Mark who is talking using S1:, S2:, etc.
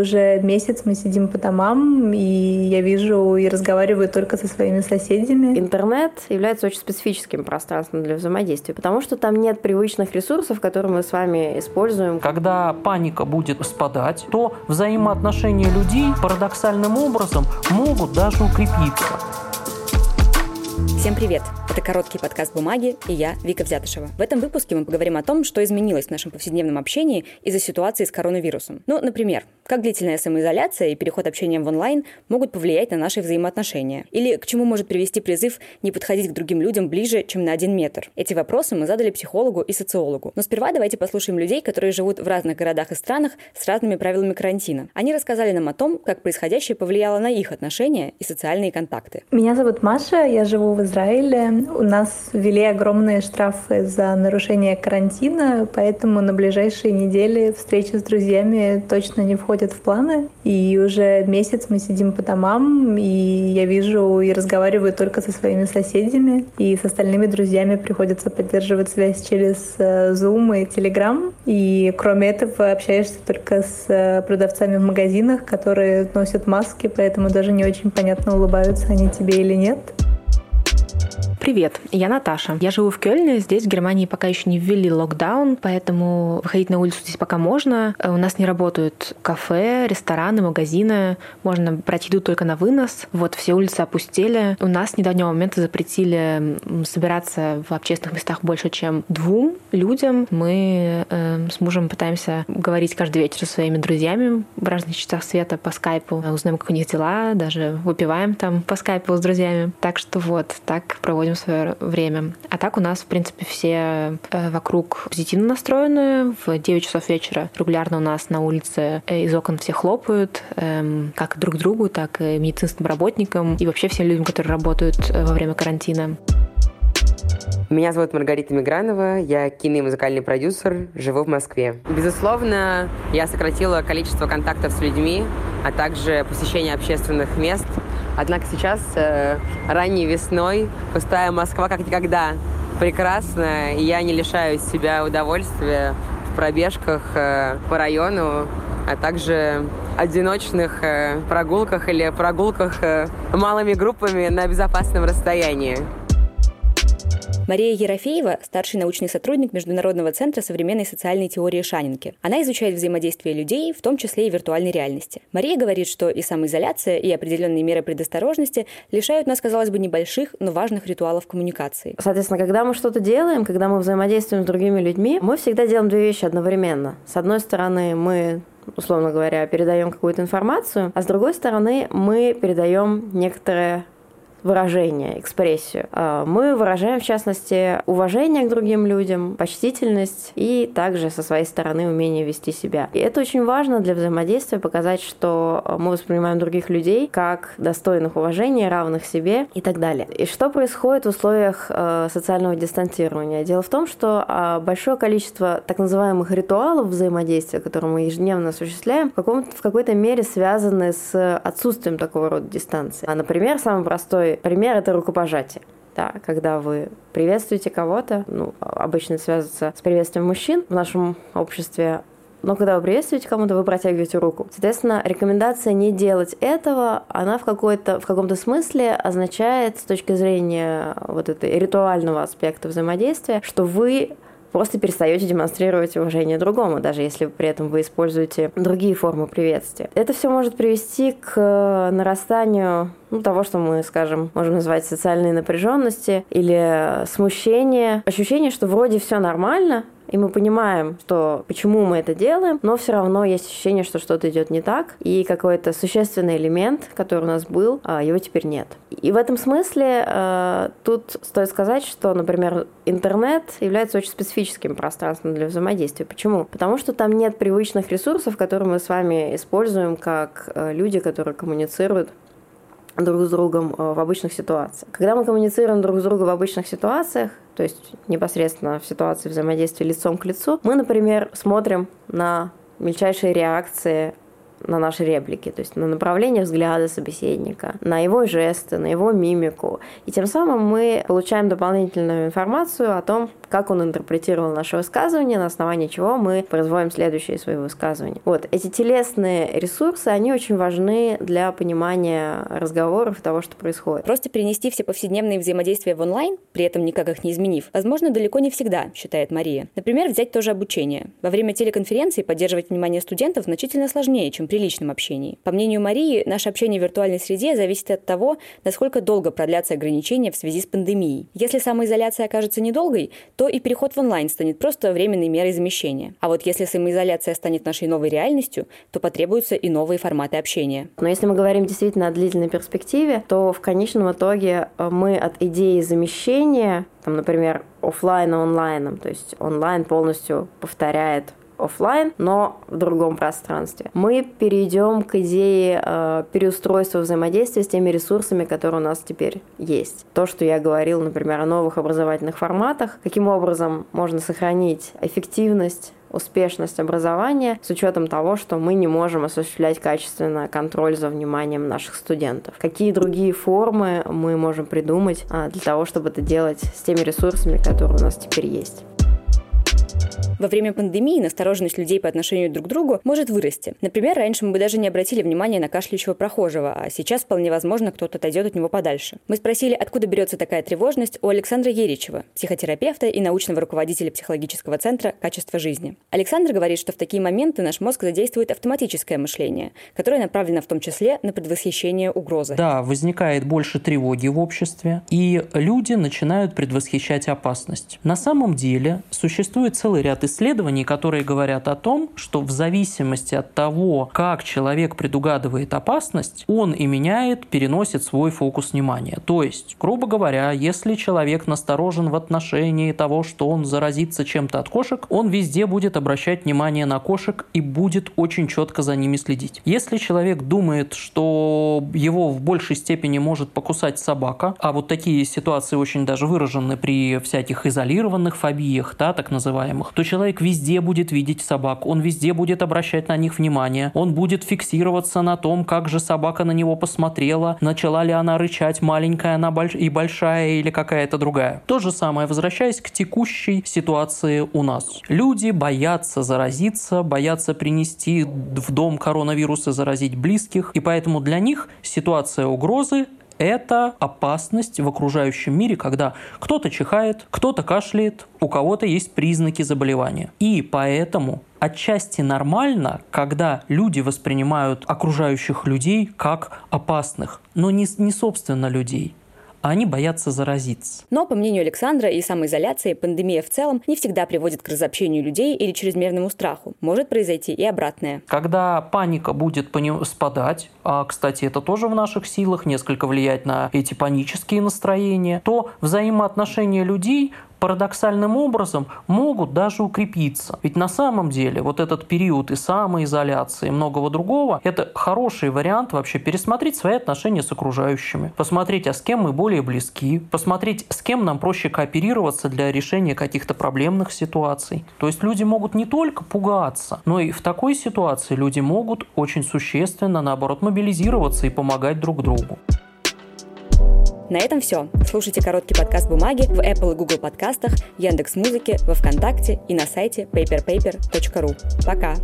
S1: уже месяц мы сидим по домам, и я вижу и разговариваю только со своими соседями.
S2: Интернет является очень специфическим пространством для взаимодействия, потому что там нет привычных ресурсов, которые мы с вами используем.
S3: Когда паника будет спадать, то взаимоотношения людей парадоксальным образом могут даже укрепиться.
S4: Всем привет! Это короткий подкаст «Бумаги» и я, Вика Взятышева. В этом выпуске мы поговорим о том, что изменилось в нашем повседневном общении из-за ситуации с коронавирусом. Ну, например, как длительная самоизоляция и переход общения в онлайн могут повлиять на наши взаимоотношения? Или к чему может привести призыв не подходить к другим людям ближе, чем на один метр? Эти вопросы мы задали психологу и социологу. Но сперва давайте послушаем людей, которые живут в разных городах и странах с разными правилами карантина. Они рассказали нам о том, как происходящее повлияло на их отношения и социальные контакты.
S1: Меня зовут Маша, я живу в Израиле. У нас ввели огромные штрафы за нарушение карантина, поэтому на ближайшие недели встречи с друзьями точно не входят в планы. И уже месяц мы сидим по домам, и я вижу и разговариваю только со своими соседями. И с остальными друзьями приходится поддерживать связь через э, Zoom и Telegram. И кроме этого общаешься только с э, продавцами в магазинах, которые носят маски, поэтому даже не очень понятно, улыбаются они тебе или нет.
S5: Привет, я Наташа. Я живу в Кёльне. Здесь, в Германии, пока еще не ввели локдаун, поэтому выходить на улицу здесь пока можно. Э, у нас не работают кафе, рестораны, магазины. Можно брать еду только на вынос. Вот, все улицы опустели. У нас с недавнего момента запретили собираться в общественных местах больше, чем двум людям. Мы э, с мужем пытаемся говорить каждый вечер со своими друзьями в разных частях света по скайпу. Узнаем, как у них дела, даже выпиваем там по скайпу с друзьями. Так что вот, так проводим свое время. А так у нас, в принципе, все э, вокруг позитивно настроены. В 9 часов вечера регулярно у нас на улице э, из окон все хлопают, эм, как друг другу, так и медицинским работникам и вообще всем людям, которые работают э, во время карантина.
S6: Меня зовут Маргарита Мигранова, я кино и музыкальный продюсер, живу в Москве. Безусловно, я сократила количество контактов с людьми, а также посещение общественных мест – Однако сейчас, э, ранней весной, пустая Москва как никогда прекрасна, и я не лишаю себя удовольствия в пробежках э, по району, а также одиночных э, прогулках или прогулках э, малыми группами на безопасном расстоянии.
S4: Мария Ерофеева – старший научный сотрудник Международного центра современной социальной теории Шанинки. Она изучает взаимодействие людей, в том числе и виртуальной реальности. Мария говорит, что и самоизоляция, и определенные меры предосторожности лишают нас, казалось бы, небольших, но важных ритуалов коммуникации.
S2: Соответственно, когда мы что-то делаем, когда мы взаимодействуем с другими людьми, мы всегда делаем две вещи одновременно. С одной стороны, мы условно говоря, передаем какую-то информацию, а с другой стороны, мы передаем некоторое выражение, экспрессию. А, мы выражаем, в частности, уважение к другим людям, почтительность и также со своей стороны умение вести себя. И это очень важно для взаимодействия, показать, что мы воспринимаем других людей как достойных уважения, равных себе и так далее. И что происходит в условиях э, социального дистанцирования? Дело в том, что а, большое количество так называемых ритуалов взаимодействия, которые мы ежедневно осуществляем, в, каком в какой-то мере связаны с отсутствием такого рода дистанции. А, например, самый простой Первый пример – это рукопожатие. Да, когда вы приветствуете кого-то, ну, обычно связывается с приветствием мужчин в нашем обществе, но когда вы приветствуете кому-то, вы протягиваете руку. Соответственно, рекомендация не делать этого, она в, какой-то, в каком-то смысле означает с точки зрения вот этой ритуального аспекта взаимодействия, что вы просто перестаете демонстрировать уважение другому, даже если при этом вы используете другие формы приветствия. Это все может привести к нарастанию ну, того, что мы, скажем, можем назвать социальной напряженности или смущение, ощущение, что вроде все нормально, и мы понимаем, что почему мы это делаем, но все равно есть ощущение, что что-то идет не так, и какой-то существенный элемент, который у нас был, а, его теперь нет. И в этом смысле э, тут стоит сказать, что, например, интернет является очень специфическим пространством для взаимодействия. Почему? Потому что там нет привычных ресурсов, которые мы с вами используем как э, люди, которые коммуницируют друг с другом э, в обычных ситуациях. Когда мы коммуницируем друг с другом в обычных ситуациях, то есть непосредственно в ситуации взаимодействия лицом к лицу, мы, например, смотрим на мельчайшие реакции на наши реплики, то есть на направление взгляда собеседника, на его жесты, на его мимику. И тем самым мы получаем дополнительную информацию о том, как он интерпретировал наше высказывание, на основании чего мы производим следующие свои высказывания. Вот эти телесные ресурсы, они очень важны для понимания разговоров и того, что происходит.
S4: Просто перенести все повседневные взаимодействия в онлайн, при этом никак их не изменив, возможно, далеко не всегда, считает Мария. Например, взять тоже обучение. Во время телеконференции поддерживать внимание студентов значительно сложнее, чем при личном общении. По мнению Марии, наше общение в виртуальной среде зависит от того, насколько долго продлятся ограничения в связи с пандемией. Если самоизоляция окажется недолгой, то и переход в онлайн станет просто временной мерой замещения. А вот если самоизоляция станет нашей новой реальностью, то потребуются и новые форматы общения.
S2: Но если мы говорим действительно о длительной перспективе, то в конечном итоге э, мы от идеи замещения, там, например, офлайна онлайном, то есть онлайн полностью повторяет офлайн, но в другом пространстве. Мы перейдем к идее э, переустройства взаимодействия с теми ресурсами, которые у нас теперь есть. То, что я говорил, например, о новых образовательных форматах, каким образом можно сохранить эффективность успешность образования с учетом того, что мы не можем осуществлять качественно контроль за вниманием наших студентов. Какие другие формы мы можем придумать а, для того, чтобы это делать с теми ресурсами, которые у нас теперь есть?
S4: Во время пандемии настороженность людей по отношению друг к другу может вырасти. Например, раньше мы бы даже не обратили внимания на кашляющего прохожего, а сейчас вполне возможно кто-то отойдет от него подальше. Мы спросили, откуда берется такая тревожность у Александра Еричева, психотерапевта и научного руководителя психологического центра «Качество жизни». Александр говорит, что в такие моменты наш мозг задействует автоматическое мышление, которое направлено в том числе на предвосхищение угрозы.
S3: Да, возникает больше тревоги в обществе, и люди начинают предвосхищать опасность. На самом деле существует целый ряд исследований, которые говорят о том, что в зависимости от того, как человек предугадывает опасность, он и меняет, переносит свой фокус внимания. То есть, грубо говоря, если человек насторожен в отношении того, что он заразится чем-то от кошек, он везде будет обращать внимание на кошек и будет очень четко за ними следить. Если человек думает, что его в большей степени может покусать собака, а вот такие ситуации очень даже выражены при всяких изолированных фобиях, да, так называемых, то человек человек везде будет видеть собак, он везде будет обращать на них внимание, он будет фиксироваться на том, как же собака на него посмотрела, начала ли она рычать, маленькая она больш... и большая или какая-то другая. То же самое, возвращаясь к текущей ситуации у нас. Люди боятся заразиться, боятся принести в дом коронавирус и заразить близких, и поэтому для них ситуация угрозы это опасность в окружающем мире, когда кто-то чихает, кто-то кашляет, у кого-то есть признаки заболевания. И поэтому отчасти нормально, когда люди воспринимают окружающих людей как опасных, но не, не собственно людей а они боятся заразиться.
S4: Но, по мнению Александра, и самоизоляции, пандемия в целом не всегда приводит к разобщению людей или чрезмерному страху. Может произойти и обратное.
S3: Когда паника будет спадать, а, кстати, это тоже в наших силах, несколько влиять на эти панические настроения, то взаимоотношения людей парадоксальным образом могут даже укрепиться. Ведь на самом деле вот этот период и самоизоляции и многого другого – это хороший вариант вообще пересмотреть свои отношения с окружающими, посмотреть, а с кем мы более близки, посмотреть, с кем нам проще кооперироваться для решения каких-то проблемных ситуаций. То есть люди могут не только пугаться, но и в такой ситуации люди могут очень существенно, наоборот, мобилизироваться и помогать друг другу.
S4: На этом все. Слушайте короткий подкаст «Бумаги» в Apple и Google подкастах, Яндекс Музыке, во Вконтакте и на сайте paperpaper.ru. Пока!